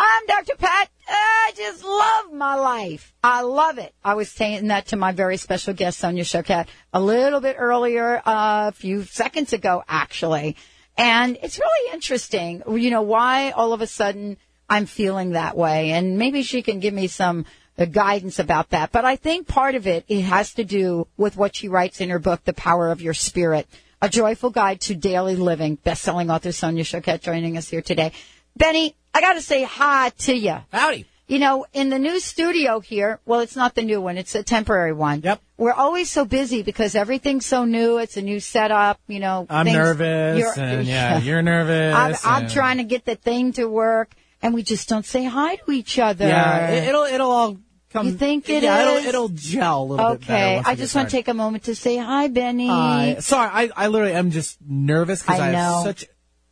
I'm Dr. Pat. I just love my life. I love it. I was saying that to my very special guest, Sonia Choquette, a little bit earlier, uh, a few seconds ago, actually. And it's really interesting, you know, why all of a sudden I'm feeling that way. And maybe she can give me some uh, guidance about that. But I think part of it, it has to do with what she writes in her book, The Power of Your Spirit, A Joyful Guide to Daily Living. Best-selling author Sonia Choquette joining us here today. Benny, I got to say hi to you. Howdy. You know, in the new studio here, well, it's not the new one, it's a temporary one. Yep. We're always so busy because everything's so new. It's a new setup, you know. I'm things- nervous, you're- and yeah, you're nervous. I'm, I'm trying to get the thing to work, and we just don't say hi to each other. Yeah, it, will it'll all come. You think it yeah, is? It'll, it'll gel a little bit better. Okay, I just want to take a moment to say hi, Benny. Uh, sorry, I, I literally am just nervous because I I, have such.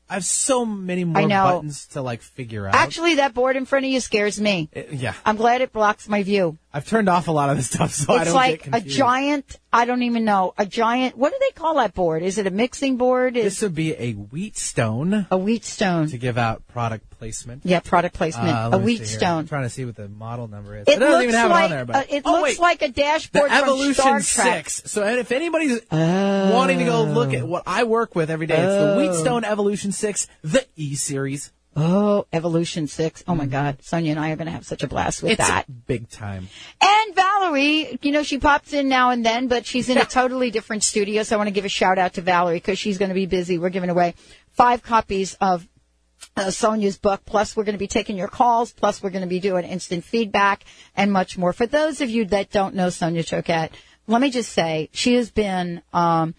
I have so many more I know. buttons to like figure out. Actually, that board in front of you scares me. It- yeah, I'm glad it blocks my view. I've turned off a lot of this stuff, so I it's don't like get a giant. I don't even know a giant. What do they call that board? Is it a mixing board? Is This would be a Wheatstone a Wheatstone? to give out product placement. Yeah, product placement. Uh, a Wheatstone. I'm trying to see what the model number is. It It doesn't looks even have like it on there, but uh, it oh, looks wait. like a the dashboard from Evolution Star Trek. Six. So, and if anybody's wanting to go look at what I work with every day, it's the Wheatstone Evolution Six, the E series. Oh, Evolution Six. Oh my God, Sonia and I are going to have such a blast with Mm-hmm. It's that. big time. And Valerie, you know, she pops in now and then, but she's in a totally different studio. So I want to give a shout out to Valerie because she's going to be busy. We're giving away five copies of uh, Sonia's book. Plus, we're going to be taking your calls. Plus, we're going to be doing instant feedback and much more. For those of you that don't know Sonia Choquette, let me just say she has been um,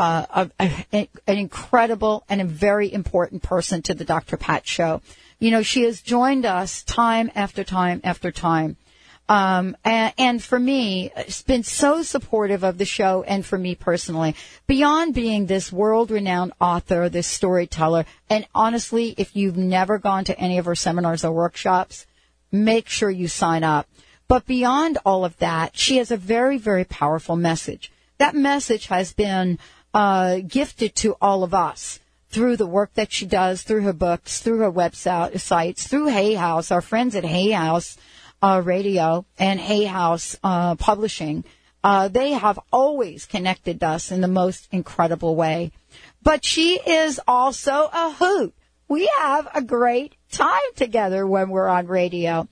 uh, a, a, an incredible and a very important person to the Dr. Pat show. You know, she has joined us time after time after time. Um, and, and for me, it's been so supportive of the show and for me personally, beyond being this world renowned author, this storyteller. And honestly, if you've never gone to any of her seminars or workshops, make sure you sign up. But beyond all of that, she has a very, very powerful message. That message has been uh, gifted to all of us through the work that she does, through her books, through her website sites, through Hay House, our friends at Hay House uh, Radio and Hay House uh, Publishing. Uh, they have always connected us in the most incredible way. But she is also a hoot. We have a great time together when we're on radio.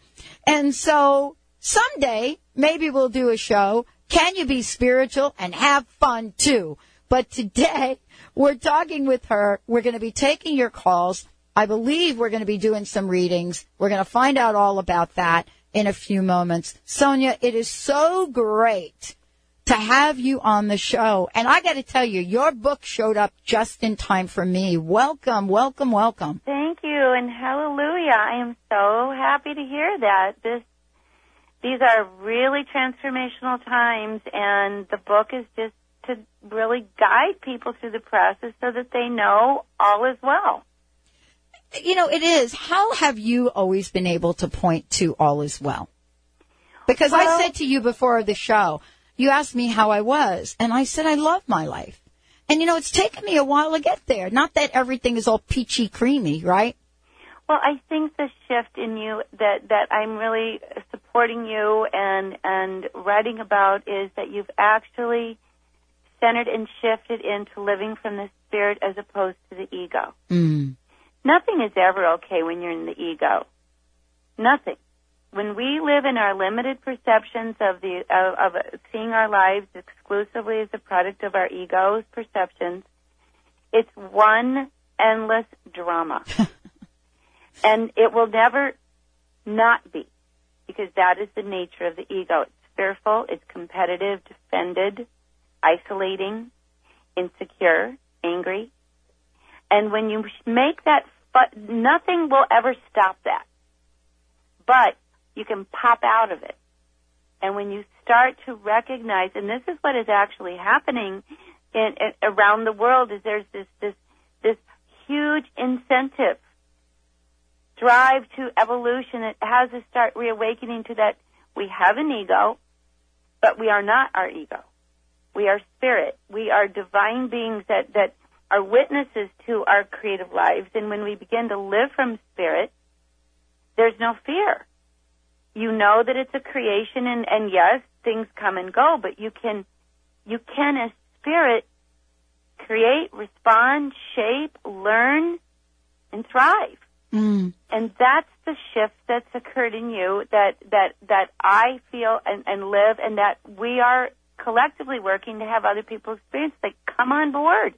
And so someday, maybe we'll do a show. Can you be spiritual and have fun too? But today, we're talking with her. We're going to be taking your calls. I believe we're going to be doing some readings. We're going to find out all about that in a few moments. Sonia, it is so great to have you on the show. And I got to tell you, your book showed up just in time for me. Welcome, welcome, welcome. Thank you and hallelujah. I am so happy to hear that. This these are really transformational times and the book is just to really guide people through the process so that they know all is well. You know, it is. How have you always been able to point to all is well? Because I said to you before the show, you asked me how I was, and I said I love my life. And you know, it's taken me a while to get there. Not that everything is all peachy creamy, right? Well, I think the shift in you that that I'm really supporting you and and writing about is that you've actually centered and shifted into living from the spirit as opposed to the ego. Mm. Nothing is ever okay when you're in the ego. Nothing. When we live in our limited perceptions of the of, of seeing our lives exclusively as a product of our ego's perceptions, It's one endless drama. and it will never not be because that is the nature of the ego. It's fearful, it's competitive, defended, isolating, insecure, angry. And when you make that, nothing will ever stop that. But you can pop out of it. And when you start to recognize, and this is what is actually happening in, in, around the world, is there's this this this huge incentive drive to evolution. It has to start reawakening to that we have an ego, but we are not our ego. We are spirit. We are divine beings that, that are witnesses to our creative lives. And when we begin to live from spirit, there's no fear. You know that it's a creation and, and yes, things come and go, but you can, you can as spirit create, respond, shape, learn, and thrive. Mm. And that's the shift that's occurred in you that, that, that I feel and, and live and that we are collectively working to have other people experience that come on board.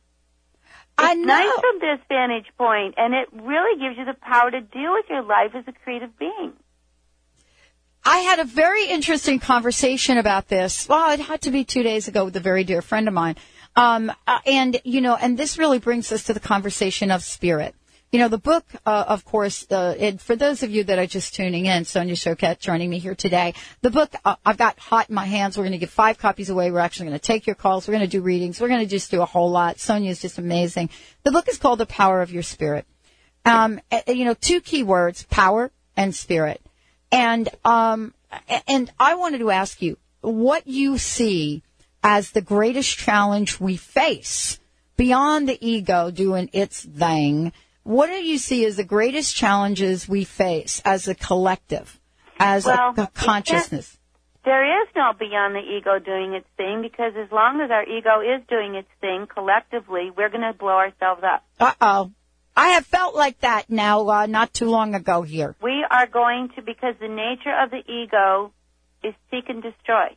It's nice from this vantage point and it really gives you the power to deal with your life as a creative being. I had a very interesting conversation about this. Well, it had to be two days ago with a very dear friend of mine. Um, uh, and, you know, and this really brings us to the conversation of spirit. You know, the book, uh, of course, uh, it, for those of you that are just tuning in, Sonia Choquette joining me here today. The book, uh, I've got hot in my hands. We're going to give five copies away. We're actually going to take your calls. We're going to do readings. We're going to just do a whole lot. Sonia is just amazing. The book is called The Power of Your Spirit. Um, you know, two key words, power and spirit. And, um, and I wanted to ask you what you see as the greatest challenge we face beyond the ego doing its thing. What do you see as the greatest challenges we face as a collective, as Well, a, a consciousness? There is no beyond the ego doing its thing because as long as our ego is doing its thing collectively, we're going to blow ourselves up. Uh oh. I have felt like that now, uh, not too long ago here. We are going to, because the nature of the ego is seek and destroy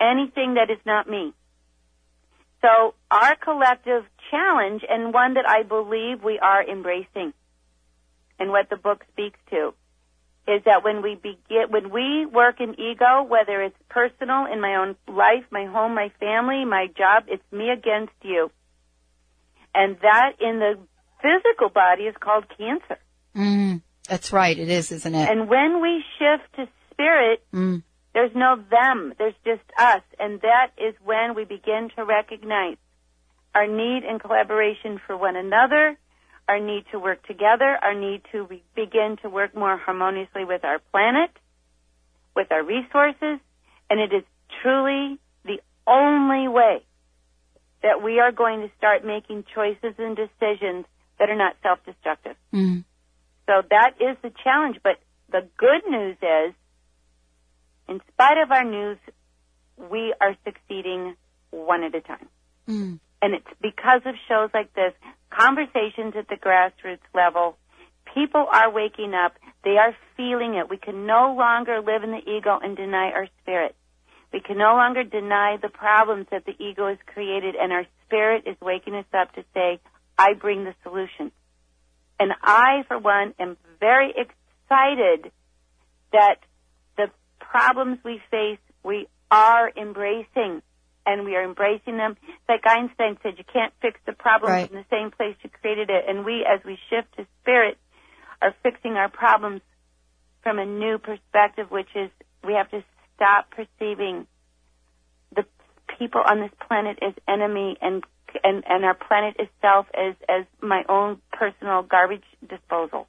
anything that is not me. So our collective challenge, and one that I believe we are embracing, and what the book speaks to, is that when we begin, when we work in ego, whether it's personal in my own life, my home, my family, my job, it's me against you. And that in the physical body is called cancer. Mm, that's right. It is, isn't it? And when we shift to spirit, Mm. There's no them, there's just us. And that is when we begin to recognize our need and collaboration for one another, our need to work together, our need to re- begin to work more harmoniously with our planet, with our resources. And it is truly the only way that we are going to start making choices and decisions that are not self-destructive. Mm. So that is the challenge. But the good news is, in spite of our news, we are succeeding one at a time. Mm. And it's because of shows like this, conversations at the grassroots level. People are waking up. They are feeling it. We can no longer live in the ego and deny our spirit. We can no longer deny the problems that the ego has created and our spirit is waking us up to say, I bring the solution. And I, for one, am very excited that problems we face, we are embracing. And we are embracing them. Like Einstein said, you can't fix the problem Right. in the same place you created it. And we, as we shift to spirit, are fixing our problems from a new perspective, which is we have to stop perceiving the people on this planet as enemy and and, and our planet itself as, as my own personal garbage disposal.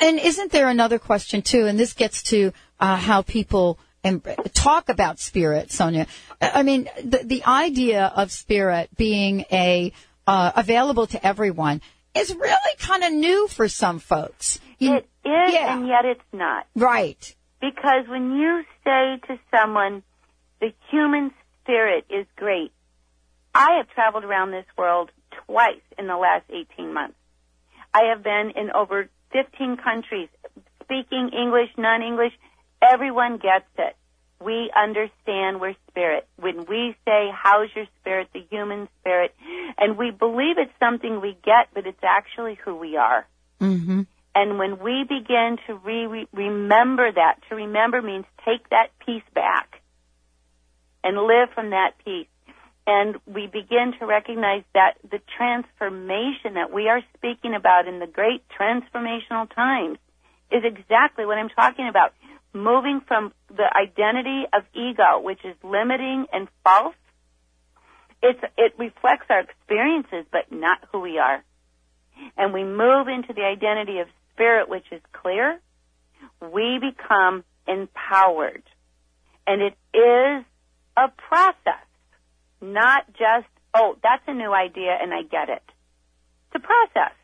And isn't there another question too? And this gets to uh, how people em- talk about spirit, Sonia. I mean, the, the idea of spirit being a uh, available to everyone is really kind of new for some folks. You- It is, yeah. and yet it's not. right. Because when you say to someone, the human spirit is great, I have traveled around this world twice in the last 18 months. I have been in over 15 countries, speaking English, non-English. Everyone gets it. we understand we're spirit. When we say, how's your spirit, the human spirit, and we believe it's something we get, but it's actually who we are. Mm-hmm. And when we begin to re- re- remember that, to remember means take that peace back and live from that peace. And we begin to recognize that the transformation that we are speaking about in the great transformational times is exactly what I'm talking about. Moving from the identity of ego, which is limiting and false, it's, it reflects our experiences, but not who we are. And we move into the identity of spirit, which is clear, we become empowered. And it is a process, not just, oh, that's a new idea and I get it. It's a process.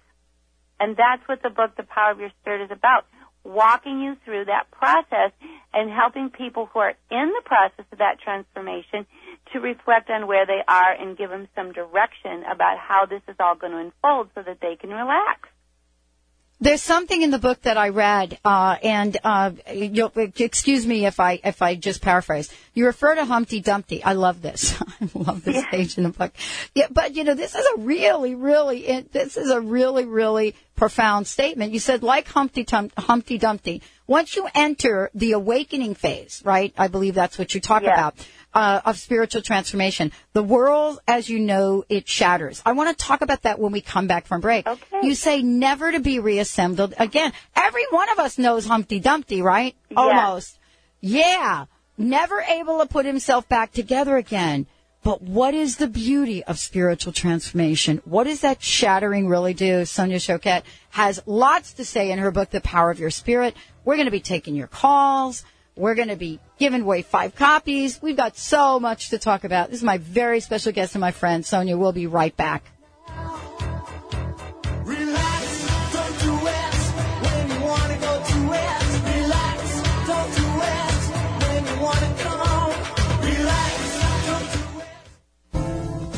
And that's what the book, The Power of Your Spirit, is about. Walking you through that process and helping people who are in the process of that transformation to reflect on where they are and give them some direction about how this is all going to unfold so that they can relax. There's something in the book that I read, uh, and uh, you'll, excuse me if I if I just paraphrase. You refer to Humpty Dumpty. I love this. I love this Yeah. page in the book. Yeah, but you know this is a really, really, this is a really, really profound statement. You said like Humpty Tum- Humpty Dumpty. Once you enter the awakening phase, right? I believe that's what you talk Yeah. about uh, of spiritual transformation. The world, as you know, it shatters. I want to talk about that when we come back from break. Okay. You say never to be reassembled again. Every one of us knows Humpty Dumpty, right? Yes. Almost. Yeah. Never able to put himself back together again. But what is the beauty of spiritual transformation? What does that shattering really do? Sonia Choquette has lots to say in her book, The Power of Your Spirit. We're going to be taking your calls. We're going to be giving away five copies. We've got so much to talk about. This is my very special guest and my friend, Sonia. We'll be right back. Relax, don't do it when you wanna go to it. Relax, don't do it when you wanna come. Relax, don't do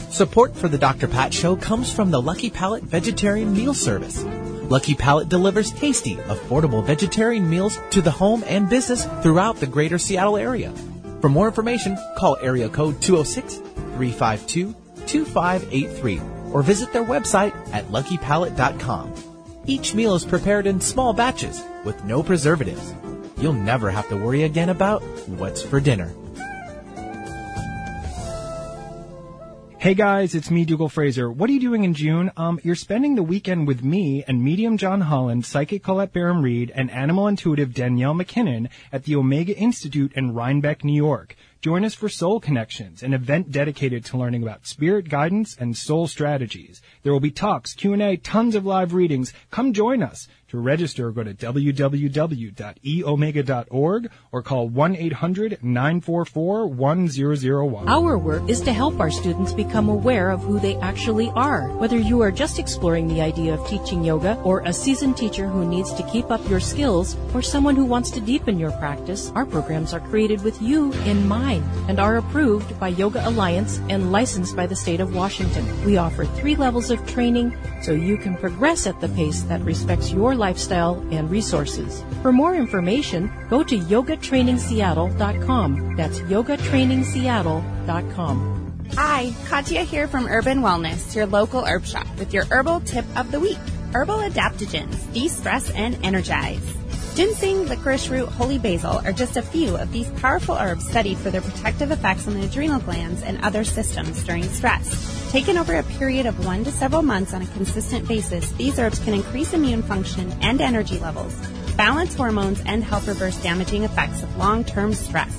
it. Support for the Dr. Pat Show comes from the Lucky Palette Vegetarian Meal Service. Lucky Palette delivers tasty, affordable vegetarian meals to the home and business throughout the greater Seattle area. For more information, call area code 206-352-2583 or visit their website at luckypalette.com. Each meal is prepared in small batches with no preservatives. You'll never have to worry again about what's for dinner. Hey guys, it's me, Dougall Fraser. What are you doing in June? Um, you're spending the weekend with me and medium John Holland, psychic Colette Baron-Reid, and animal intuitive Danielle MacKinnon at the Omega Institute in Rhinebeck, New York. Join us for Soul Connections, an event dedicated to learning about spirit guidance and soul strategies. There will be talks, Q&A, tons of live readings. Come join us. To register, go to www.eomega.org or call 1-800-944-1001. Our work is to help our students become aware of who they actually are. Whether you are just exploring the idea of teaching yoga, or a seasoned teacher who needs to keep up your skills, or someone who wants to deepen your practice, our programs are created with you in mind and are approved by Yoga Alliance and licensed by the state of Washington. We offer three levels of training so you can progress at the pace that respects your lifestyle and resources. For more information, go to yogatrainingseattle.com. That's yogatrainingseattle.com. Hi, Katya here from Urban Wellness, your local herb shop, with your herbal tip of the week. Herbal adaptogens, de-stress and energize. Ginseng, licorice root, holy basil are just a few of these powerful herbs studied for their protective effects on the adrenal glands and other systems during stress. Taken over a period of one to several months on a consistent basis, these herbs can increase immune function and energy levels, balance hormones, and help reverse damaging effects of long-term stress.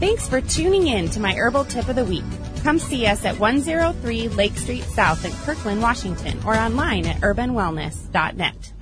Thanks for tuning in to my herbal tip of the week. Come see us at 103 Lake Street South in Kirkland, Washington, or online at urbanwellness.net.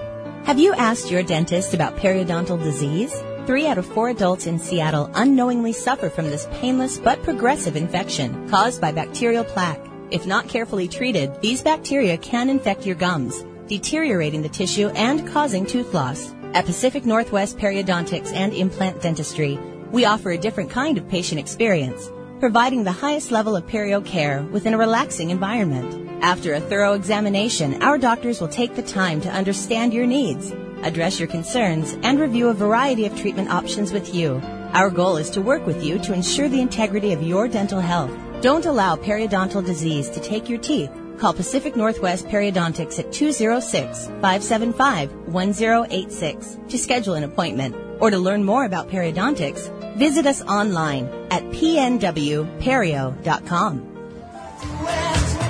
Have you asked your dentist about periodontal disease? Three out of four adults in Seattle unknowingly suffer from this painless but progressive infection caused by bacterial plaque. If not carefully treated, these bacteria can infect your gums, deteriorating the tissue and causing tooth loss. At Pacific Northwest Periodontics and Implant Dentistry, we offer a different kind of patient experience, providing the highest level of perio care within a relaxing environment. After a thorough examination, our doctors will take the time to understand your needs, address your concerns, and review a variety of treatment options with you. Our goal is to work with you to ensure the integrity of your dental health. Don't allow periodontal disease to take your teeth. Call Pacific Northwest Periodontics at 206-575-1086 to schedule an appointment or to learn more about periodontics. Visit us online at pnwperio.com. West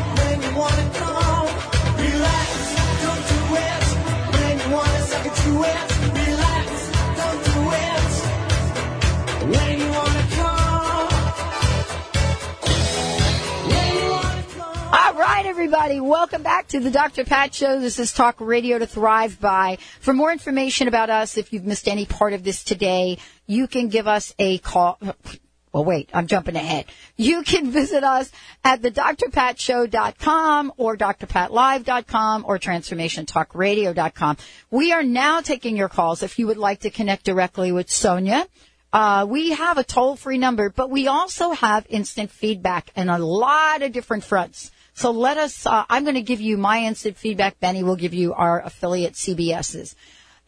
everybody, welcome back to the Dr. Pat Show. This is Talk Radio to Thrive By. For more information about us, if you've missed any part of this today, you can give us a call. Well, wait, I'm jumping ahead. You can visit us at the drpatshow.com or drpatlive.com or transformationtalkradio.com. We are now taking your calls if you would like to connect directly with Sonia. Uh, we have a toll free number, but we also have instant feedback and a lot of different fronts. So let us, uh, I'm going to give you my instant feedback. Benny will give you our affiliate CBS's.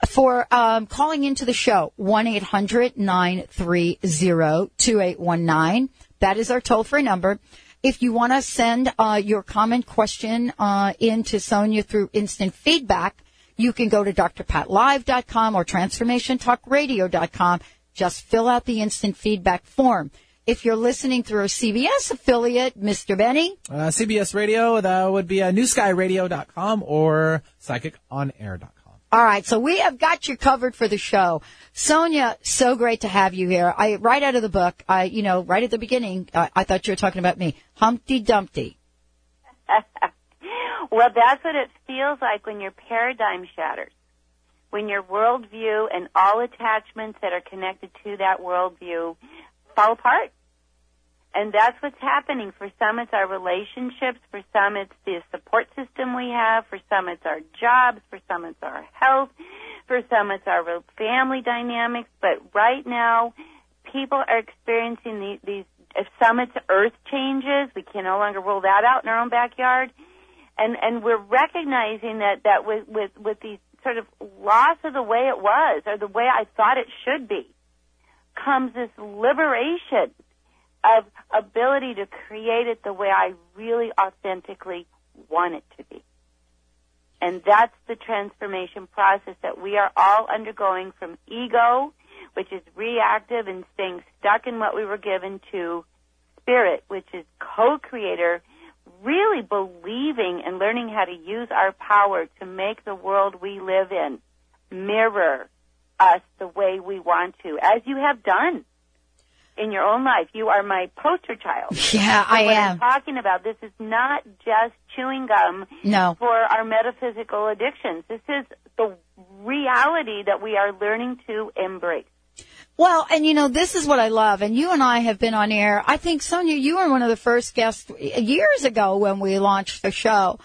For um, calling into the show, 1-800-930-2819. That is our toll free number. If you want to send uh, your comment question uh, in to Sonia through instant feedback, you can go to drpatlive.com or transformationtalkradio.com. Just fill out the instant feedback form. If you're listening through a CBS affiliate, Mr. Benny, Uh, CBS Radio, that would be uh, newskyradio.com or psychiconair.com. All right, so we have got you covered for the show. Sonia, so great to have you here. I right out of the book, I you know, right at the beginning, I, I thought you were talking about me. Humpty Dumpty. well, that's what it feels like when your paradigm shatters. When your worldview and all attachments that are connected to that worldview fall apart. And that's what's happening. For some, it's our relationships. For some, it's the support system we have. For some, it's our jobs. For some, it's our health. For some, it's our family dynamics. But right now, people are experiencing the, these, if some, it's earth changes. We can no longer rule that out in our own backyard. And, and we're recognizing that, that with, with, with these sort of loss of the way it was or the way I thought it should be comes this liberation of ability to create it the way I really authentically want it to be. And that's the transformation process that we are all undergoing from ego, which is reactive and staying stuck in what we were given, to spirit, which is co-creator, really believing and learning how to use our power to make the world we live in mirror us the way we want to, as you have done in your own life. You are my poster child. Yeah, So I what am. I'm talking about, this is not just chewing gum No. for our metaphysical addictions. This is the reality that we are learning to embrace. Well, and you know, this is what I love. And you and I have been on air. I think Sonia, you were one of the first guests years ago when we launched the show.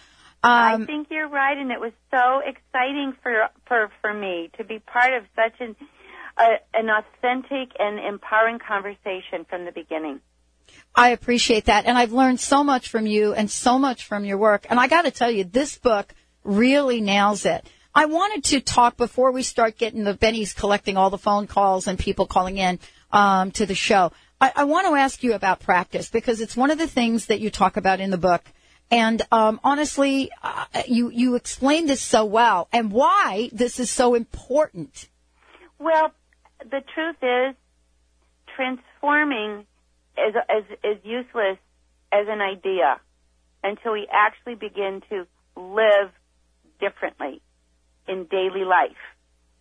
I Um, think you're right, and it was so exciting for for for me to be part of such an uh, an authentic and empowering conversation from the beginning. I appreciate that. And I've learned so much from you and so much from your work. And I got to tell you, this book really nails it. I wanted to talk before we start getting the Benny's collecting all the phone calls and people calling in um, to the show. I, I want to ask you about practice because it's one of the things that you talk about in the book. And um, honestly, uh, you you explained this so well and why this is so important. Well, the truth is, transforming is, is, is useless as an idea until we actually begin to live differently in daily life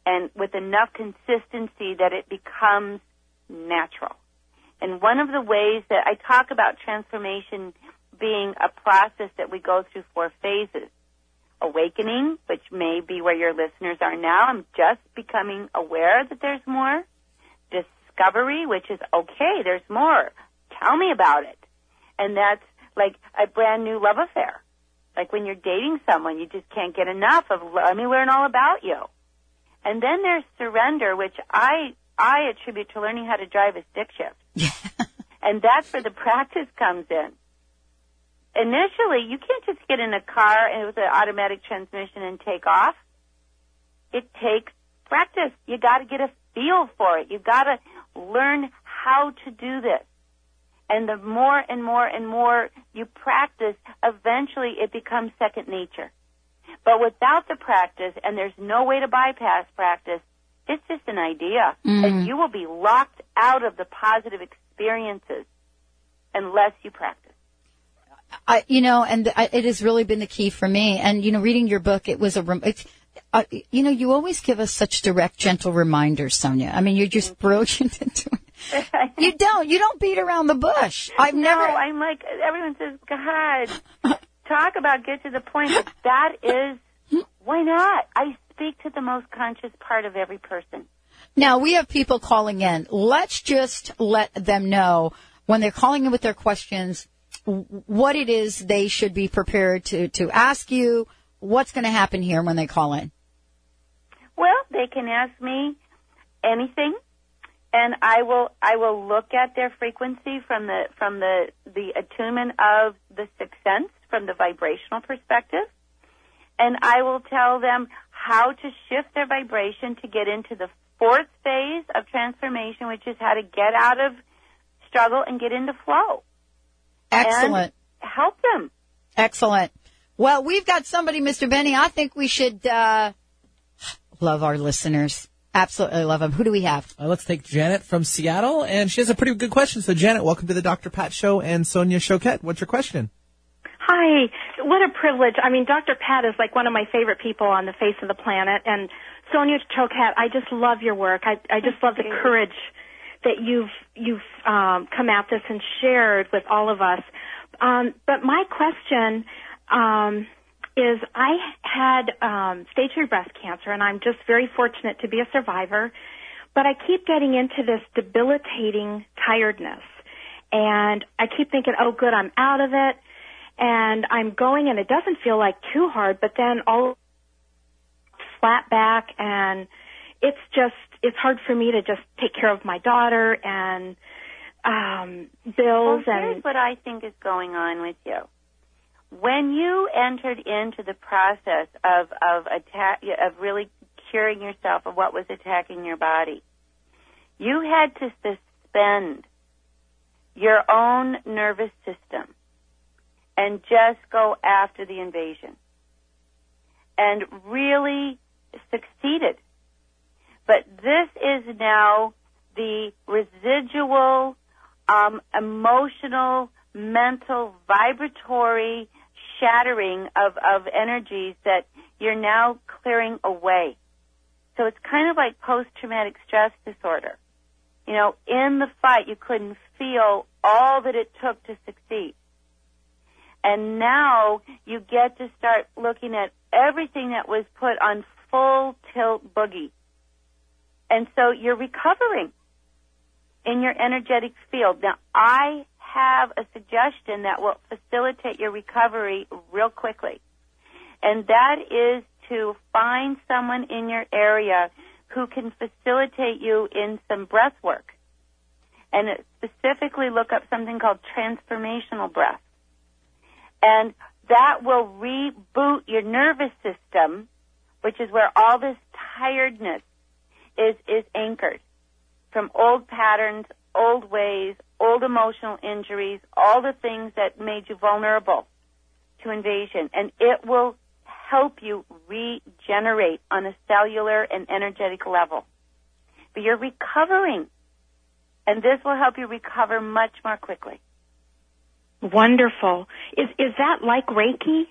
and with enough consistency that it becomes natural. And one of the ways that I talk about transformation being a process that we go through four phases. Awakening, which may be where your listeners are now. I'm just becoming aware that there's more. Discovery, which is okay, there's more. Tell me about it. And that's like a brand new love affair. Like when you're dating someone, you just can't get enough of let me learn all about you. And then there's surrender, which I I attribute to learning how to drive a stick shift. and that's where the practice comes in. Initially, you can't just get in a car and with an automatic transmission and take off. It takes practice. You got to get a feel for it. You got to learn how to do this. And the more and more and more you practice, eventually it becomes second nature. But without the practice, and there's no way to bypass practice, it's just an idea. Mm. And you will be locked out of the positive experiences unless you practice. I, you know, and I, it has really been the key for me. And you know, reading your book, it was a, rem- it's, uh, you know, you always give us such direct, gentle reminders, Sonia. I mean, you're just brilliant at doing. You don't, you don't beat around the bush. I've never. I'm like, everyone says, God, talk about get to the point. But that is, why not? I speak to the most conscious part of every person. Now we have people calling in. Let's just let them know when they're calling in with their questions what it is they should be prepared to to ask you. What's going to happen here when they call in? Well, they can ask me anything, and I will I will look at their frequency from the from the the attunement of the sixth sense from the vibrational perspective, and I will tell them how to shift their vibration to get into the fourth phase of transformation, which is how to get out of struggle and get into flow. Excellent. And help them. Excellent. Well, we've got somebody, Mr. Benny. I think we should uh, love our listeners. Absolutely love them. Who do we have? Uh, let's take Janet from Seattle, and she has a pretty good question. So, Janet, welcome to the Dr. Pat Show and Sonia Choquette. What's your question? Hi, what a privilege. I mean, Dr. Pat is like one of my favorite people on the face of the planet, and Sonia Choquette, I just love your work. I, I just love the courage that you've you've um, come at this and shared with all of us. Um, but my question um, is, I had um, stage three breast cancer, and I'm just very fortunate to be a survivor. But I keep getting into this debilitating tiredness, and I keep thinking, "Oh, good, I'm out of it." and I'm going and it doesn't feel like too hard, but then all flat back and it's just it's hard for me to just take care of my daughter and um bills well, and here's what I think is going on with you. When you entered into the process of of attack of really curing yourself of what was attacking your body, you had to suspend your own nervous system and just go after the invasion. And really succeeded. But this is now the residual, um, emotional, mental, vibratory shattering of, of energies that you're now clearing away. So it's kind of like post-traumatic stress disorder. You know, in the fight, you couldn't feel all that it took to succeed. And now you get to start looking at everything that was put on full tilt boogie. And so you're recovering in your energetic field. Now I have a suggestion that will facilitate your recovery real quickly. And that is to find someone in your area who can facilitate you in some breath work. And specifically look up something called transformational breath and that will reboot your nervous system, which is where all this tiredness is is anchored from old patterns, old ways, old emotional injuries, all the things that made you vulnerable to invasion, and it will help you regenerate on a cellular and energetic level. But you're recovering, and this will help you recover much more quickly. wonderful. Is is that like Reiki?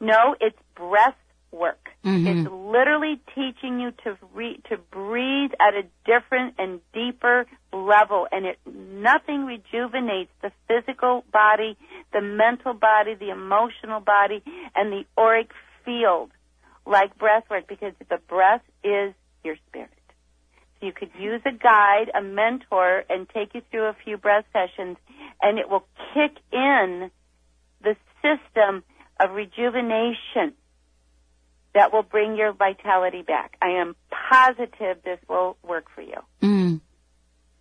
No, it's breath work. Mhm. It's literally teaching you to re- to breathe at a different and deeper level, and it nothing rejuvenates the physical body, the mental body, the emotional body, and the auric field like breath work because the breath is your spirit. So you could use a guide, a mentor, and take you through a few breath sessions, and it will kick in the system of rejuvenation that will bring your vitality back. I am positive this will work for you. Mm.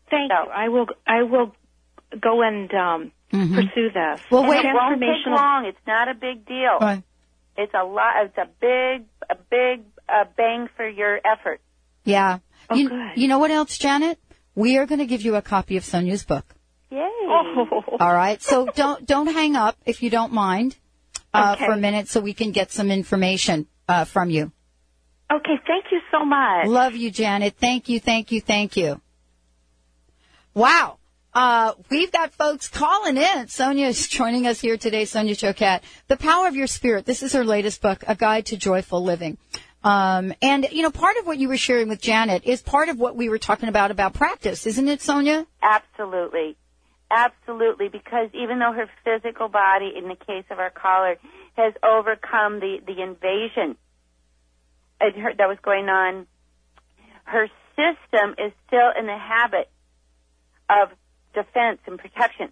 Thank you. I will I will go and um Mhm. pursue this. Well, And wait. it won't take long. It's not a big deal. Right. It's a lot. It's a big, a big uh, bang for your effort. Yeah. Oh, you, good. you know what else, Janet? we are going to give you a copy of Sonia's book. Yay! All right. So don't don't hang up if you don't mind uh, Okay. for a minute, so we can get some information uh, from you. Okay, thank you so much. Love you, Janet. Thank you, thank you, thank you. Wow. Uh, we've got folks calling in. Sonia is joining us here today, Sonia Choquette. The Power of Your Spirit. This is her latest book, A Guide to Joyful Living. Um, and, you know, part of what you were sharing with Janet is part of what we were talking about about practice, isn't it, Sonia? Absolutely. Absolutely. Because even though her physical body, in the case of our caller, has overcome the, the invasion her, that was going on, her system is still in the habit of defense and protection.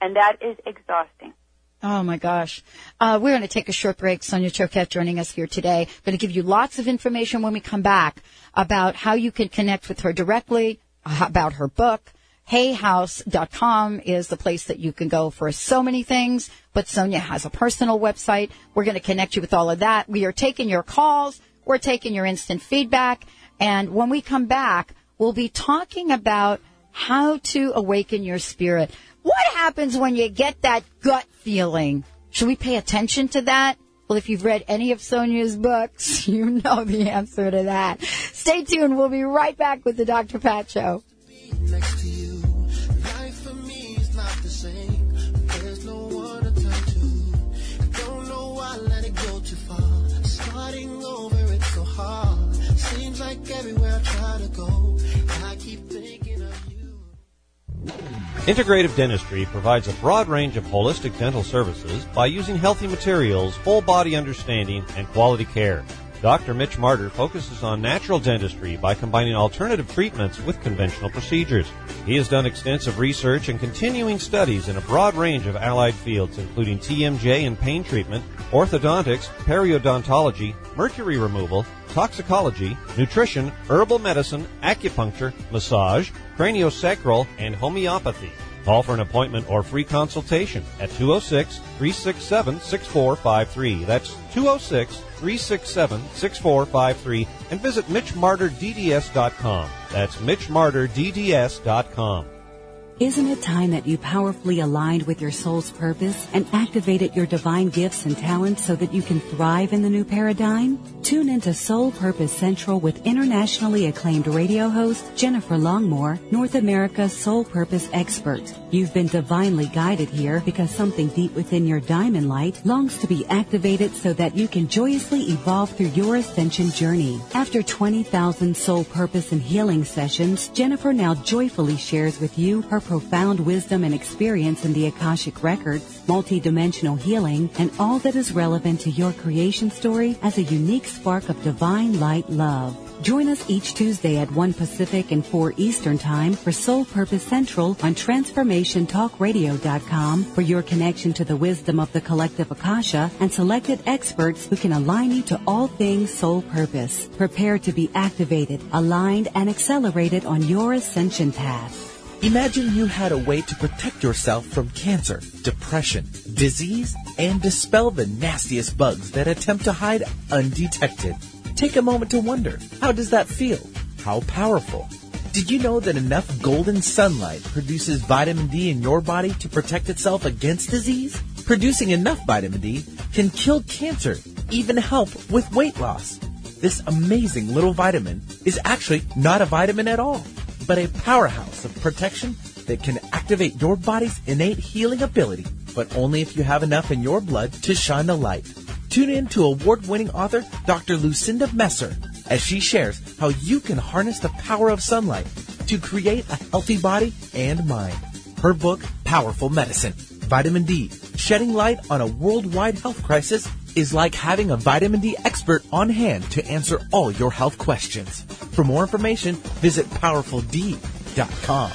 And that is exhausting. Oh my gosh. Uh, we're going to take a short break. Sonia Choquette joining us here today. I'm going to give you lots of information when we come back about how you can connect with her directly, uh, about her book. HayHouse.com is the place that you can go for so many things, but Sonia has a personal website. We're going to connect you with all of that. We are taking your calls. We're taking your instant feedback. And when we come back, we'll be talking about how to awaken your spirit. What happens when you get that gut feeling? Should we pay attention to that? Well, if you've read any of Sonia's books, you know the answer to that. Stay tuned. We'll be right back with the Dr. Pat Show. Integrative Dentistry provides a broad range of holistic dental services by using healthy materials, whole body understanding, and quality care. Dr. Mitch Martyr focuses on natural dentistry by combining alternative treatments with conventional procedures. He has done extensive research and continuing studies in a broad range of allied fields, including TMJ and pain treatment, orthodontics, periodontology, mercury removal, toxicology, nutrition, herbal medicine, acupuncture, massage, craniosacral, and homeopathy. Call for an appointment or free consultation at 206 367 6453. That's 206 367 6453 and visit MitchMartyrDDS.com. That's MitchMartyrDDS.com. Isn't it time that you powerfully aligned with your soul's purpose and activated your divine gifts and talents so that you can thrive in the new paradigm? Tune into Soul Purpose Central with internationally acclaimed radio host Jennifer Longmore, North America's Soul Purpose expert. You've been divinely guided here because something deep within your diamond light longs to be activated so that you can joyously evolve through your ascension journey. After 20,000 soul purpose and healing sessions, Jennifer now joyfully shares with you her profound wisdom and experience in the Akashic Records, multidimensional healing, and all that is relevant to your creation story as a unique spark of divine light love. Join us each Tuesday at 1 Pacific and 4 Eastern Time for Soul Purpose Central on TransformationTalkRadio.com for your connection to the wisdom of the collective Akasha and selected experts who can align you to all things soul purpose. Prepare to be activated, aligned, and accelerated on your ascension path. Imagine you had a way to protect yourself from cancer, depression, disease, and dispel the nastiest bugs that attempt to hide undetected. Take a moment to wonder, how does that feel? How powerful? Did you know that enough golden sunlight produces vitamin D in your body to protect itself against disease? Producing enough vitamin D can kill cancer, even help with weight loss. This amazing little vitamin is actually not a vitamin at all, but a powerhouse of protection that can activate your body's innate healing ability, but only if you have enough in your blood to shine the light. Tune in to award-winning author Dr. Lucinda Messer as she shares how you can harness the power of sunlight to create a healthy body and mind. Her book, Powerful Medicine, Vitamin D, shedding light on a worldwide health crisis is like having a vitamin D expert on hand to answer all your health questions. For more information, visit powerfuld.com.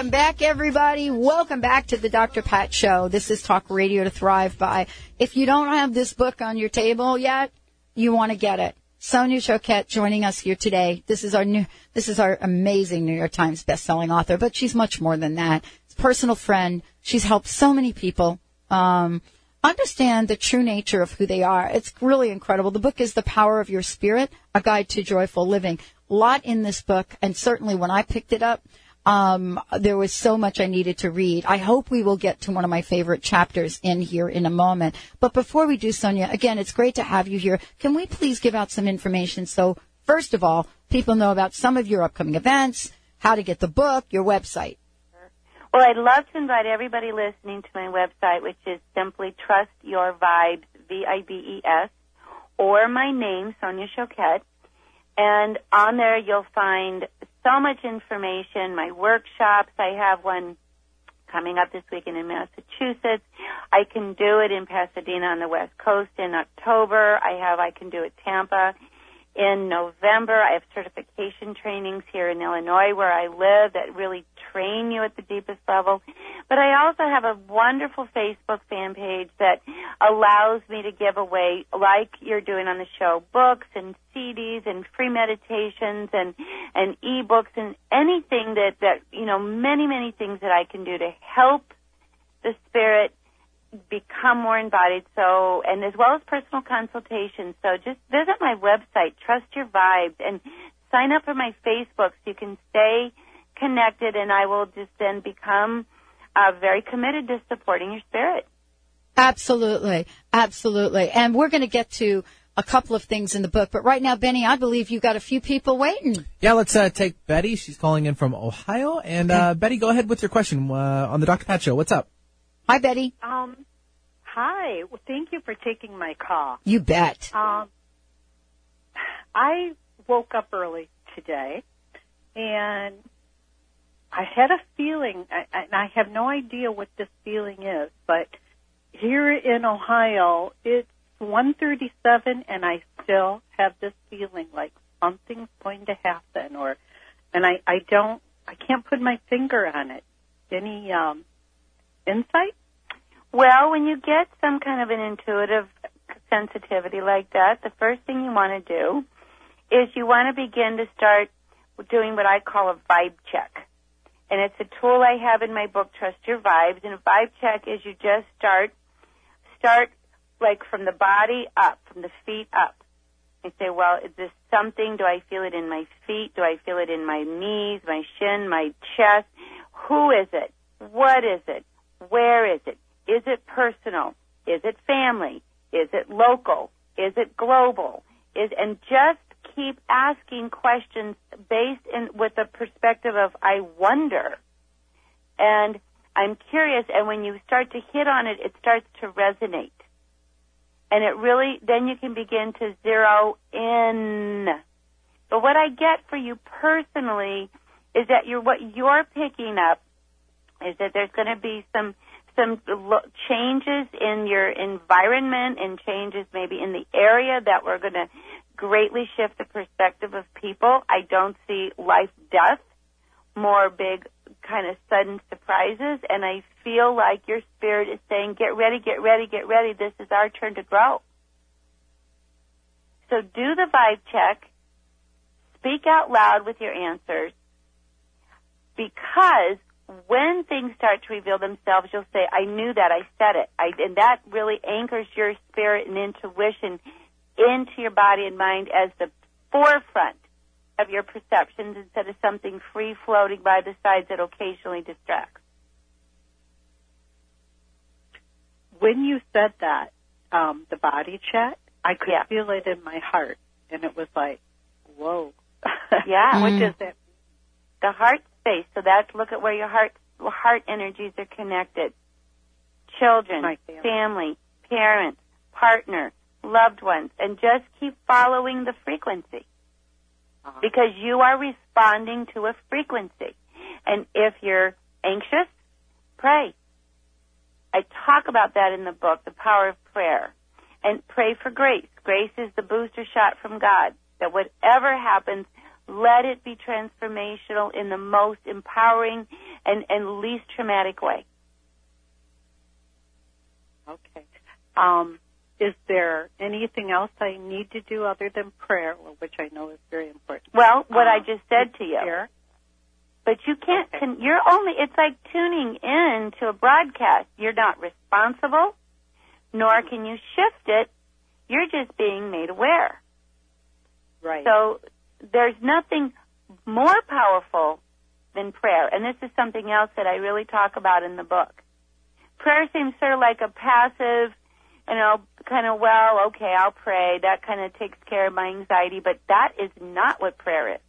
Welcome back, everybody. Welcome back to the Dr. Pat Show. This is Talk Radio to Thrive By. If you don't have this book on your table yet, you want to get it. Sonia Choquette joining us here today. This is our new, this is our amazing New York Times bestselling author, but she's much more than that. Personal friend. She's helped so many people. Um, understand the true nature of who they are. It's really incredible. The book is The Power of Your Spirit, A Guide to Joyful Living. A lot in this book, and certainly when I picked it up, um, there was so much I needed to read. I hope we will get to one of my favorite chapters in here in a moment. But before we do, Sonia, again, it's great to have you here. Can we please give out some information? So, first of all, people know about some of your upcoming events, how to get the book, your website. Well, I'd love to invite everybody listening to my website, which is simply Trust Your Vibes, V-I-B-E-S, or my name, Sonia Choquette. And on there you'll find so much information, my workshops. I have one coming up this weekend in Massachusetts. I can do it in Pasadena on the West Coast in October. I have, I can do it Tampa in November. I have certification trainings here in Illinois where I live that really train you at the deepest level. But I also have a wonderful Facebook fan page that allows me to give away, like you're doing on the show, books and CDs and free meditations and, and ebooks and anything that, that, you know, many, many things that I can do to help the spirit become more embodied. So, and as well as personal consultations. So just visit my website, Trust Your Vibes, and sign up for my Facebook so you can stay connected and I will just then become uh, very committed to supporting your spirit. Absolutely. Absolutely. And we're going to get to a couple of things in the book. But right now, Benny, I believe you've got a few people waiting. Yeah, let's uh, take Betty. She's calling in from Ohio. And uh, Betty, go ahead with your question uh, on the Dr. Pat Show. What's up? Hi, Betty. Um, hi. Well, thank you for taking my call. You bet. Um, I woke up early today, and I had a feeling, I- and I have no idea what this feeling is, but here in Ohio, it's 137, and I still have this feeling like something's going to happen, or, and I, I don't, I can't put my finger on it. Any um, insight? Well, when you get some kind of an intuitive sensitivity like that, the first thing you want to do is you want to begin to start doing what I call a vibe check. And it's a tool I have in my book, Trust Your Vibes. And a vibe check is you just start, start like from the body up, from the feet up. And say, well, is this something? Do I feel it in my feet? Do I feel it in my knees, my shin, my chest? Who is it? What is it? Where is it? Is it personal? Is it family? Is it local? Is it global? Is and just keep asking questions based in with the perspective of I wonder. And I'm curious and when you start to hit on it it starts to resonate. And it really then you can begin to zero in. But what I get for you personally is that you're what you're picking up is that there's going to be some some changes in your environment and changes maybe in the area that we're going to greatly shift the perspective of people. I don't see life death, more big kind of sudden surprises, and I feel like your spirit is saying, get ready, get ready, get ready. This is our turn to grow. So do the vibe check. Speak out loud with your answers because when things start to reveal themselves, you'll say, I knew that, I said it. I, and that really anchors your spirit and intuition into your body and mind as the forefront of your perceptions instead of something free floating by the sides that occasionally distracts. When you said that, um, the body check, I could feel it in my heart, and it was like, whoa. Yeah. what does that The heart space. So that's look at where your heart heart energies are connected. Children, family. family, parents, partner, loved ones, and just keep following the frequency. Uh-huh. Because you are responding to a frequency. And if you're anxious, pray. I talk about that in the book, The Power of Prayer. And pray for grace. Grace is the booster shot from God. That whatever happens, let it be transformational in the most empowering and, and least traumatic way. Okay. Um, is there anything else I need to do other than prayer, which I know is very important? Well, what I Um, just said to you. Prayer? But you can't, con- you're only, it's like tuning in to a broadcast. You're not responsible, nor can you shift it. You're just being made aware. Right. So there's nothing more powerful than prayer. And this is something else that I really talk about in the book. Prayer seems sort of like a passive, you know, kind of, well, okay, I'll pray. That kind of takes care of my anxiety, but that is not what prayer is.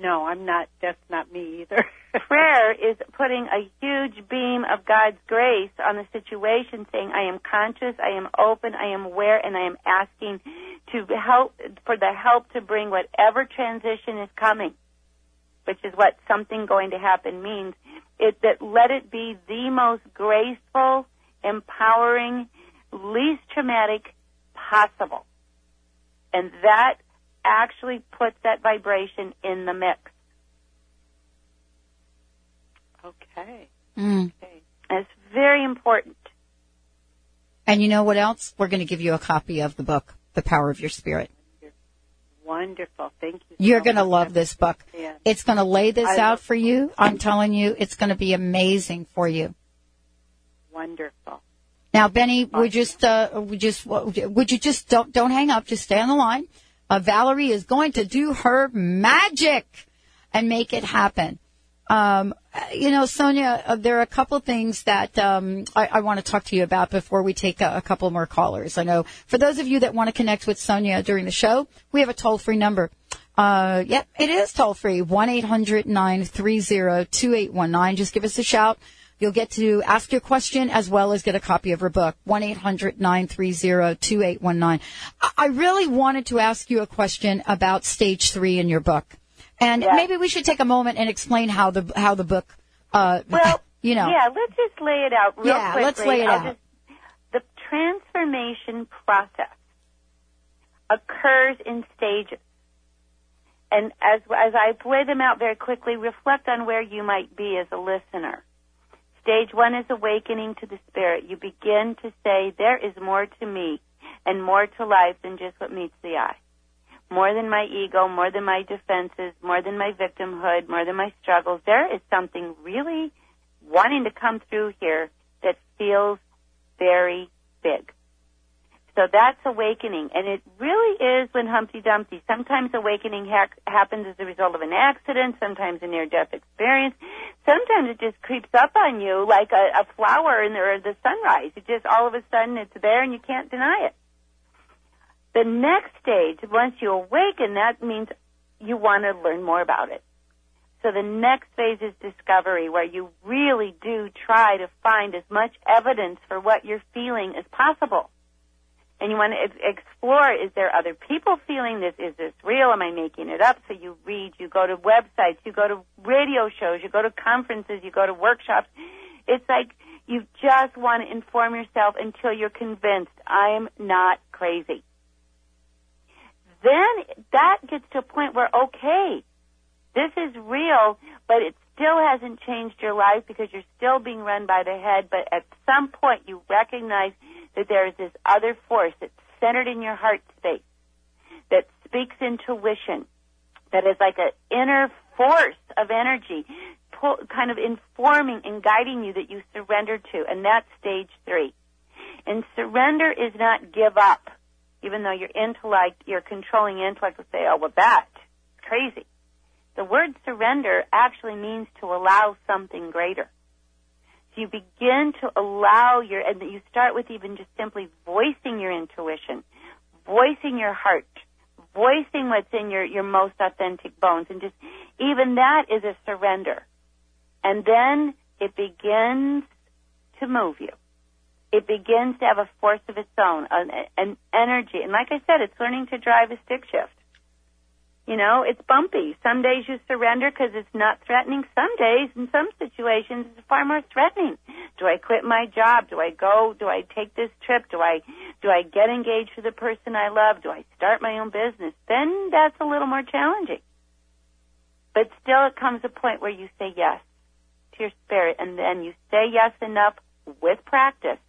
No, I'm not. That's not me either. Prayer is putting a huge beam of God's grace on the situation, saying, I am conscious, I am open, I am aware, and I am asking to help, for the help to bring whatever transition is coming, which is what something going to happen means. It, that let it be the most graceful, empowering, least traumatic possible. And that actually puts that vibration in the mix. Okay. Mm. And it's very important. And you know what else? We're going to give you a copy of the book, The Power of Your Spirit. Wonderful. Thank you. You're going to love this book. Yeah. It's going to lay this I out for you. I'm telling you, it's going to be amazing for you. Wonderful. Now, Benny, we just, uh, we just, would you just don't don't hang up? Just stay on the line. Uh, Valerie is going to do her magic and make it happen. Um, you know, Sonia, uh, there are a couple things that um, I, I want to talk to you about before we take a, a couple more callers. I know for those of you that want to connect with Sonia during the show, we have a toll free number. Uh, yep, it is toll free. One eight hundred nine three zero two eight one nine. Just give us a shout. You'll get to ask your question as well as get a copy of her book. One eight hundred nine three zero two eight one nine. I really wanted to ask you a question about stage three in your book, and maybe we should take a moment and explain how the how the book. Uh, Well, you know. Yeah, let's just lay it out real Yeah, quickly. let's lay it I'll out. Just, the transformation process occurs in stages. And as, as I lay them out very quickly, reflect on where you might be as a listener. Stage one is awakening to the spirit. You begin to say, there is more to me and more to life than just what meets the eye. More than my ego, more than my defenses, more than my victimhood, more than my struggles. There is something really wanting to come through here that feels very big. So that's awakening, and it really is when Humpty Dumpty. Sometimes awakening ha- happens as a result of an accident, sometimes a near-death experience. Sometimes it just creeps up on you like a, a flower in the, or the sunrise. It just all of a sudden it's there and you can't deny it. The next stage, once you awaken, that means you want to learn more about it. So the next phase is discovery, where you really do try to find as much evidence for what you're feeling as possible. And you want to explore, is there other people feeling this? Is this real? Am I making it up? So you read, you go to websites, you go to radio shows, you go to conferences, you go to workshops. It's like you just want to inform yourself until you're convinced, I'm not crazy. Then that gets to a point where, okay, this is real, but it still hasn't changed your life because you're still being run by the head. But at some point, you recognize that there is this other force that's centered in your heart space that speaks intuition, that is like an inner force of energy, kind of informing and guiding you that you surrender to, and that's stage three. And surrender is not give up, even though your intellect, your controlling intellect will say, "Oh, well, that's crazy." The word surrender actually means to allow something greater. So you begin to allow your, and you start with even just simply voicing your intuition, voicing your heart, voicing what's in your, your most authentic bones, and just even that is a surrender. And then it begins to move you. It begins to have a force of its own, an, an energy. And like I said, it's learning to drive a stick shift. You know, it's bumpy. Some days you surrender because it's not threatening. Some days, in some situations, it's far more threatening. Do I quit my job? Do I go? Do I take this trip? Do I, do I get engaged with the person I love? Do I start my own business? Then that's a little more challenging. But still, it comes a point where you say yes to your spirit, and then you say yes enough with practice,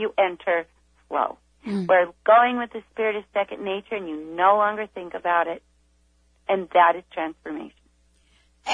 you enter flow. Where going with the spirit is second nature, and you no longer think about it, and that is transformation.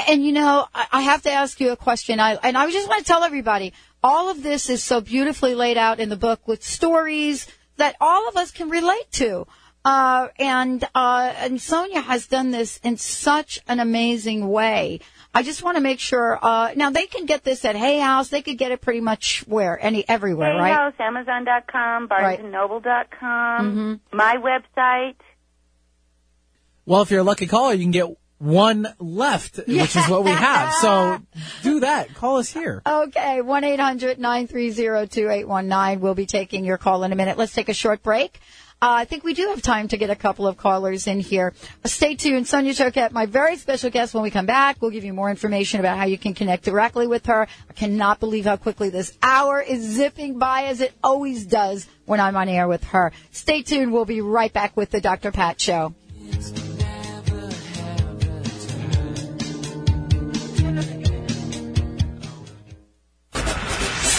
And you know, I, I have to ask you a question. I, and I just want to tell everybody, all of this is so beautifully laid out in the book with stories that all of us can relate to. Uh, and, uh, and Sonia has done this in such an amazing way. I just want to make sure, uh, now they can get this at Hay House. They could get it pretty much where? Any, everywhere, Hay right? House, Amazon.com, Right. BarnesandNoble.com, my website. Well, if you're a lucky caller, you can get one left, which is what we have. So do that. Call us here. Okay, 1-800-930-2819. We'll be taking your call in a minute. Let's take a short break. Uh, I think we do have time to get a couple of callers in here. Stay tuned. Sonia Choquette, my very special guest when we come back. We'll give you more information about how you can connect directly with her. I cannot believe how quickly this hour is zipping by as it always does when I'm on air with her. Stay tuned. We'll be right back with the Dr. Pat Show.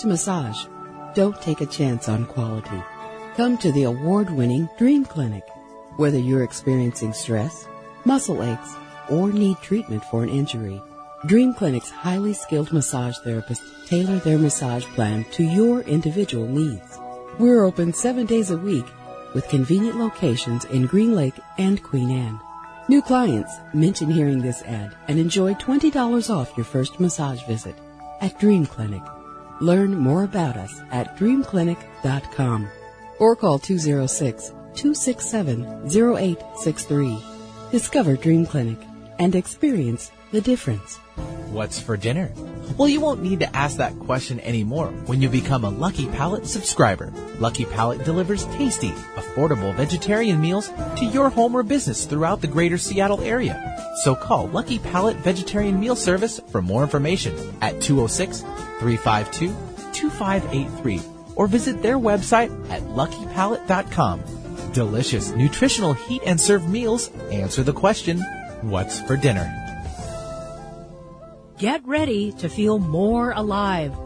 to massage, don't take a chance on quality. Come to the award-winning Dream Clinic. Whether you're experiencing stress, muscle aches, or need treatment for an injury, Dream Clinic's highly skilled massage therapists tailor their massage plan to your individual needs. We're open seven days a week with convenient locations in Green Lake and Queen Anne. New clients mention hearing this ad and enjoy $20 off your first massage visit at Dream Clinic. Learn more about us at dreamclinic.com or call 206-267-0863. Discover Dream Clinic and experience the difference. What's for dinner? Well, you won't need to ask that question anymore when you become a Lucky Palate subscriber. Lucky Palate delivers tasty, affordable vegetarian meals to your home or business throughout the greater Seattle area. So call Lucky Palate Vegetarian Meal Service for more information at 206-352-2583 or visit their website at luckypalate.com. Delicious, nutritional heat and serve meals answer the question, what's for dinner? Get ready to feel more alive.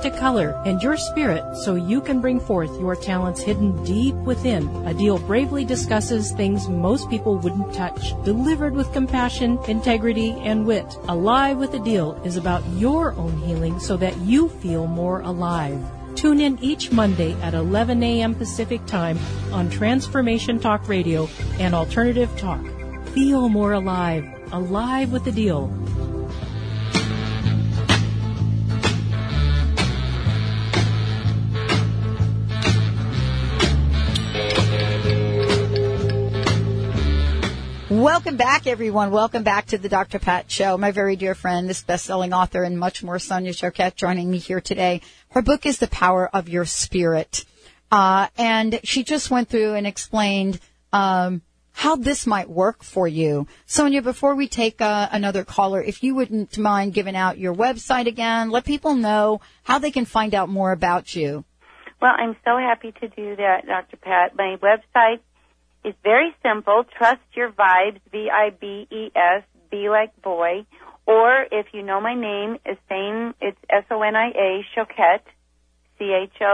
to color, and your spirit so you can bring forth your talents hidden deep within. Adil bravely discusses things most people wouldn't touch, delivered with compassion, integrity, and wit. Alive with Adil is about your own healing so that you feel more alive. Tune in each Monday at 11 a.m. Pacific Time on Transformation Talk Radio and Alternative Talk. Feel more alive. Alive with Adil. Welcome back, everyone. Welcome back to the Dr. Pat Show. My very dear friend, this best-selling author and much more, Sonia Choquette, joining me here today. Her book is The Power of Your Spirit. Uh, and she just went through and explained, um, how this might work for you. Sonia, before we take uh, another caller, if you wouldn't mind giving out your website again, let people know how they can find out more about you. Well, I'm so happy to do that, Dr. Pat. My website is very simple. Trust your vibes, V-I-B-E-S, be like boy. Or if you know my name, it's same, it's S-O-N-I-A, Choquette, C-H-O-Q-U-E-T-T-E,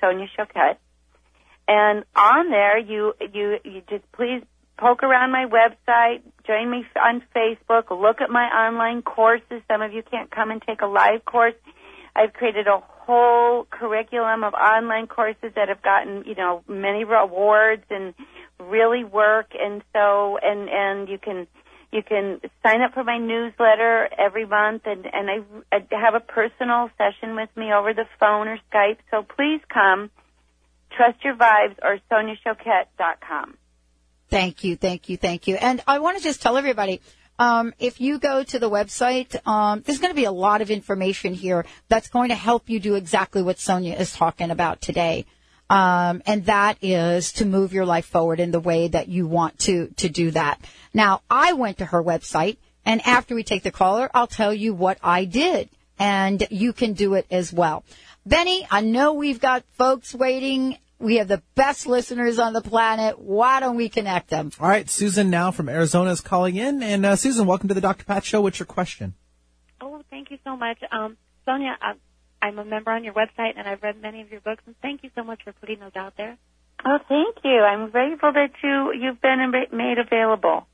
Sonia Choquette. And on there, you, you, you just please poke around my website, join me on Facebook. Look at my online courses. Some of you can't come and take a live course. I've created a whole curriculum of online courses that have gotten, you know, many awards and really work. And so, and, and you can, you can sign up for my newsletter every month and, and I, I have a personal session with me over the phone or Skype. So please come. Trust Your Vibes or SoniaChoquette.com. Thank you, thank you, thank you. And I want to just tell everybody, um, if you go to the website, um, there's going to be a lot of information here that's going to help you do exactly what Sonia is talking about today. Um, and that is to move your life forward in the way that you want to to do that. Now, I went to her website, and after we take the caller, I'll tell you what I did, and you can do it as well. Benny, I know we've got folks waiting. We have the best listeners on the planet. Why don't we connect them? All right, Susan now from Arizona is calling in. And uh, Susan, welcome to the Dr. Pat Show. What's your question? Oh, thank you so much. Um, Sonia, I'm, I'm a member on your website and I've read many of your books and thank you so much for putting those out there. Oh, thank you. I'm grateful that you, you've been made available.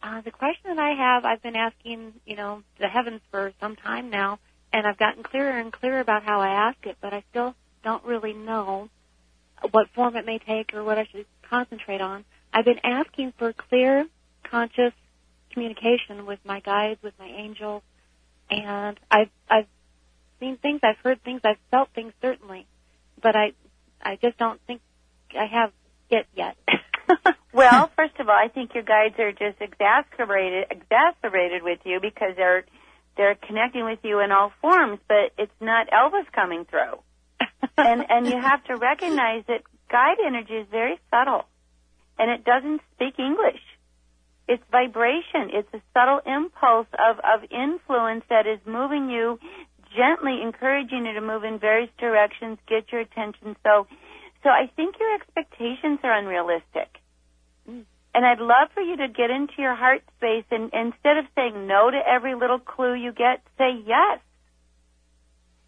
Uh, the question that I have, I've been asking, you know, the heavens for some time now, and I've gotten clearer and clearer about how I ask it, but I still don't really know what form it may take or what I should concentrate on. I've been asking for clear, conscious communication with my guides, with my angels, and I've I've seen things, I've heard things, I've felt things certainly, but I I just don't think I have it yet. Well, first of all, I think your guides are just exacerbated exacerbated with you because they're they're connecting with you in all forms, but it's not Elvis coming through. And and you have to recognize that guide energy is very subtle and it doesn't speak English. It's vibration. It's a subtle impulse of, of influence that is moving you gently encouraging you to move in various directions, get your attention. So so I think your expectations are unrealistic. And I'd love for you to get into your heart space and instead of saying no to every little clue you get, say yes.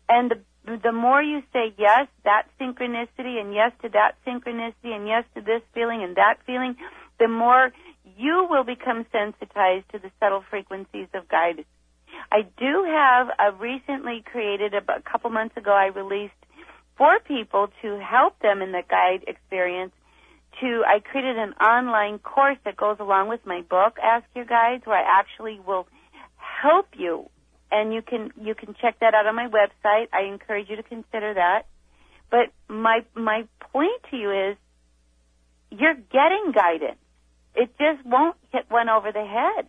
And the the more you say yes, that synchronicity and yes to that synchronicity and yes to this feeling and that feeling, the more you will become sensitized to the subtle frequencies of guidance. I do have a recently created a couple months ago I released for people to help them in the guide experience to I created an online course that goes along with my book Ask Your Guides where I actually will help you and you can you can check that out on my website. I encourage you to consider that. But my my point to you is you're getting guidance. It just won't hit one over the head.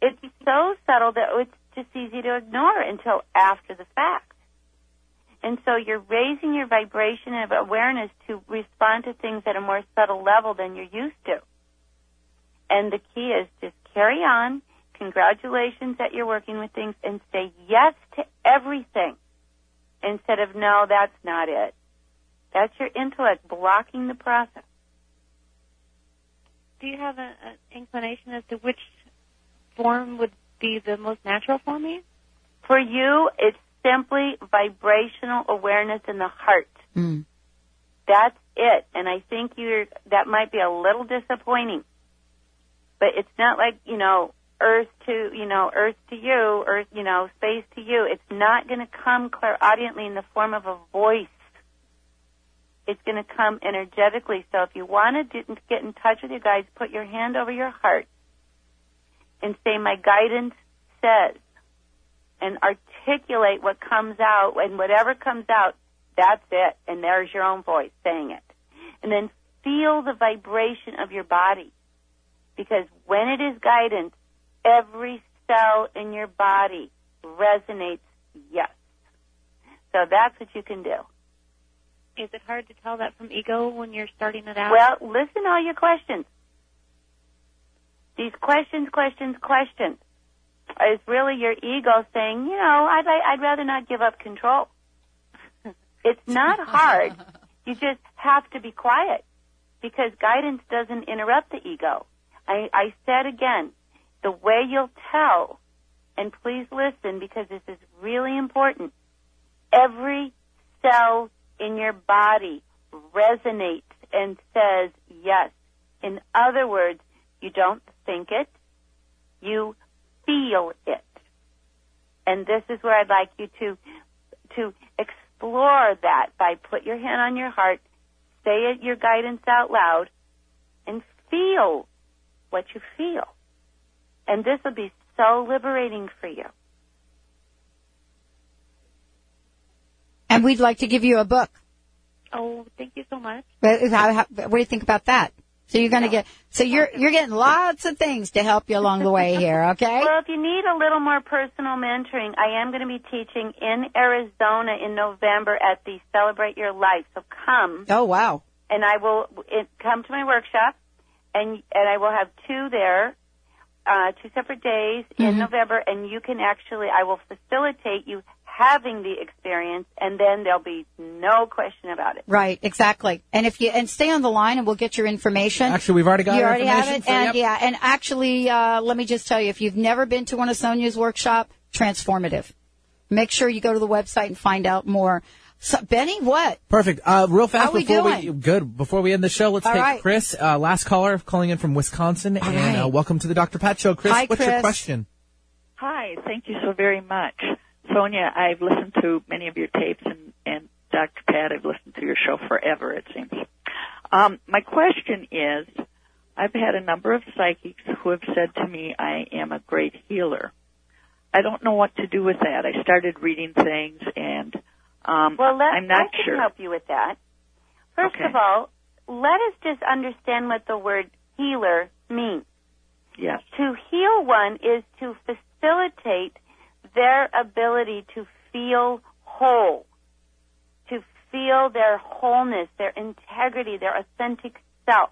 It's so subtle that it's just easy to ignore until after the fact. And so you're raising your vibration of awareness to respond to things at a more subtle level than you're used to. And the key is just carry on. Congratulations that you're working with things and say yes to everything instead of no, that's not it. That's your intellect blocking the process. Do you have an inclination as to which form would be the most natural for me? For you, it's simply vibrational awareness in the heart. Mm. That's it. And I think you're, that might be a little disappointing. But it's not like, you know, earth to, you know, earth to you, earth, you know, space to you. It's not going to come clairaudiently in the form of a voice. It's going to come energetically. So if you want to get in touch with your guides, put your hand over your heart and say, my guidance says, and articulate what comes out, and whatever comes out, that's it. And there's your own voice saying it. And then feel the vibration of your body. Because when it is guidance, every cell in your body resonates yes. So that's what you can do. Is it hard to tell that from ego when you're starting it out? Well, listen to all your questions. These questions, questions, questions is really your ego saying, you know, I'd, I'd rather not give up control. it's not hard. You just have to be quiet because guidance doesn't interrupt the ego. I, I said again, the way you'll tell, and please listen because this is really important, every cell in your body resonates and says yes. In other words, you don't think it, you feel it. And this is where I'd like you to to explore that by put your hand on your heart, say it, your guidance out loud, and feel what you feel. And this will be so liberating for you. And we'd like to give you a book. Oh, thank you so much. What do you think about that? So you're going to get, so you're, you're getting lots of things to help you along the way here, okay? Well, if you need a little more personal mentoring, I am going to be teaching in Arizona in November at the Celebrate Your Life. So come. Oh, wow. and I will it, come to my workshop, and and I will have two there, uh, two separate days in Mhm. November, and you can actually I will facilitate you having the experience, and then there'll be no question about it. Right, exactly. And if you, and stay on the line and we'll get your information. Actually, we've already got you our already have information it, for- and yep. yeah, and actually, uh, let me just tell you, if you've never been to one of Sonia's workshop, transformative. Make sure you go to the website and find out more. So, Benny, what? Perfect. Uh, real fast How we before doing? good before we end the show, let's All take right. Chris, uh, last caller calling in from Wisconsin, and right. uh, welcome to the Dr. Pat Show. Chris, Hi, what's your Chris. question? Hi, thank you so very much. Sonia, I've listened to many of your tapes and, and Dr. Pat, I've listened to your show forever, it seems. Um, my question is, I've had a number of psychics who have said to me I am a great healer. I don't know what to do with that. I started reading things and um, Well, let, I'm not I can sure. help you with that. First Okay. of all, let us just understand what the word healer means. Yes. To heal one is to facilitate their ability to feel whole, to feel their wholeness, their integrity, their authentic self.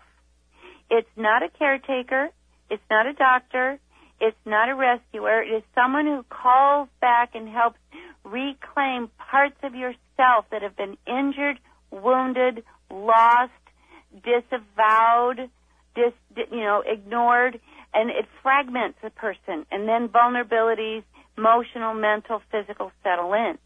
It's not a caretaker. It's not a doctor. It's not a rescuer. It is someone who calls back and helps reclaim parts of yourself that have been injured, wounded, lost, disavowed, dis, you know, ignored, and it fragments a person, and then vulnerabilities, emotional, mental, physical settle in.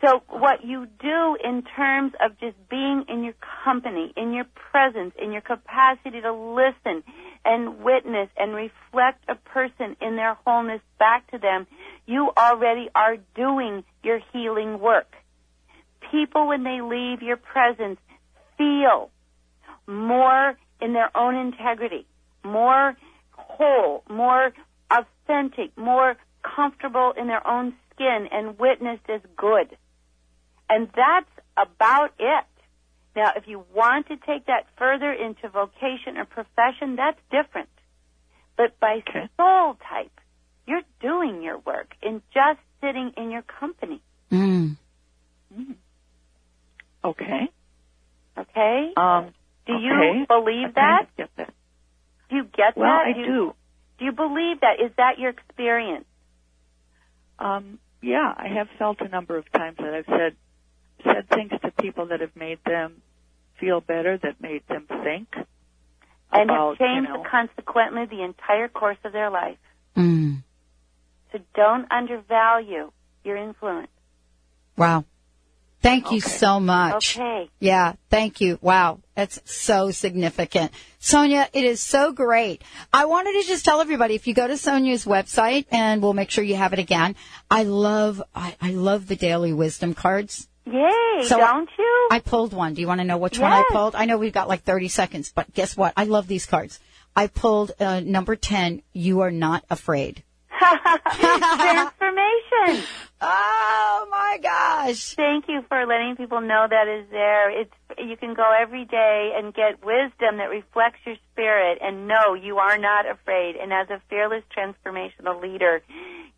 So what you do in terms of just being in your company, in your presence, in your capacity to listen and witness and reflect a person in their wholeness back to them, you already are doing your healing work. People, when they leave your presence, feel more in their own integrity, more whole, more authentic, more comfortable in their own skin and witnessed as good. And that's about it. Now, if you want to take that further into vocation or profession, that's different. But by soul type, you're doing your work in just sitting in your company. Mm. Okay. Okay? Um, do okay. you believe that? kind of get that. Do you get Well, that? I you, do. Do you believe that? Is that your experience? Um, yeah, I have felt a number of times that I've said said things to people that have made them feel better, that made them think And about, have changed you know, consequently the entire course of their life. Mm. So don't undervalue your influence. Wow. Thank you so much. Okay. Yeah, thank you. Wow, that's so significant. Sonia, it is so great. I wanted to just tell everybody if you go to Sonia's website and we'll make sure you have it again. I love I, I love the daily wisdom cards. Yay, So don't you? I pulled one. Do you want to know which one I pulled? I know we've got like 30 seconds, but guess what? I love these cards. I pulled uh, number 10, you are not afraid. Transformation. Oh my gosh. Thank you for letting people know that is there. It's you can go every day and get wisdom that reflects your spirit and know you are not afraid. And as a fearless transformational leader,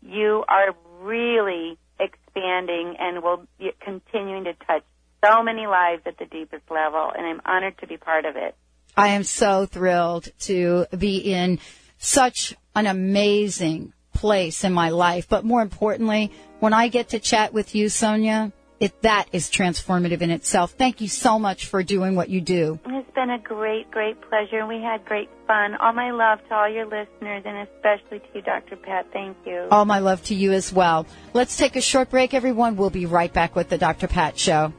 you are really expanding and will be continuing to touch so many lives at the deepest level and I'm honored to be part of it. I am so thrilled to be in such an amazing place in my life. But more importantly, when I get to chat with you, Sonia, it, that is transformative in itself. Thank you so much for doing what you do. It's been a great, great pleasure, and we had great fun. All my love to all your listeners, and especially to you, Dr. Pat. Thank you. All my love to you as well. Let's take a short break, everyone. We'll be right back with the Dr. Pat Show.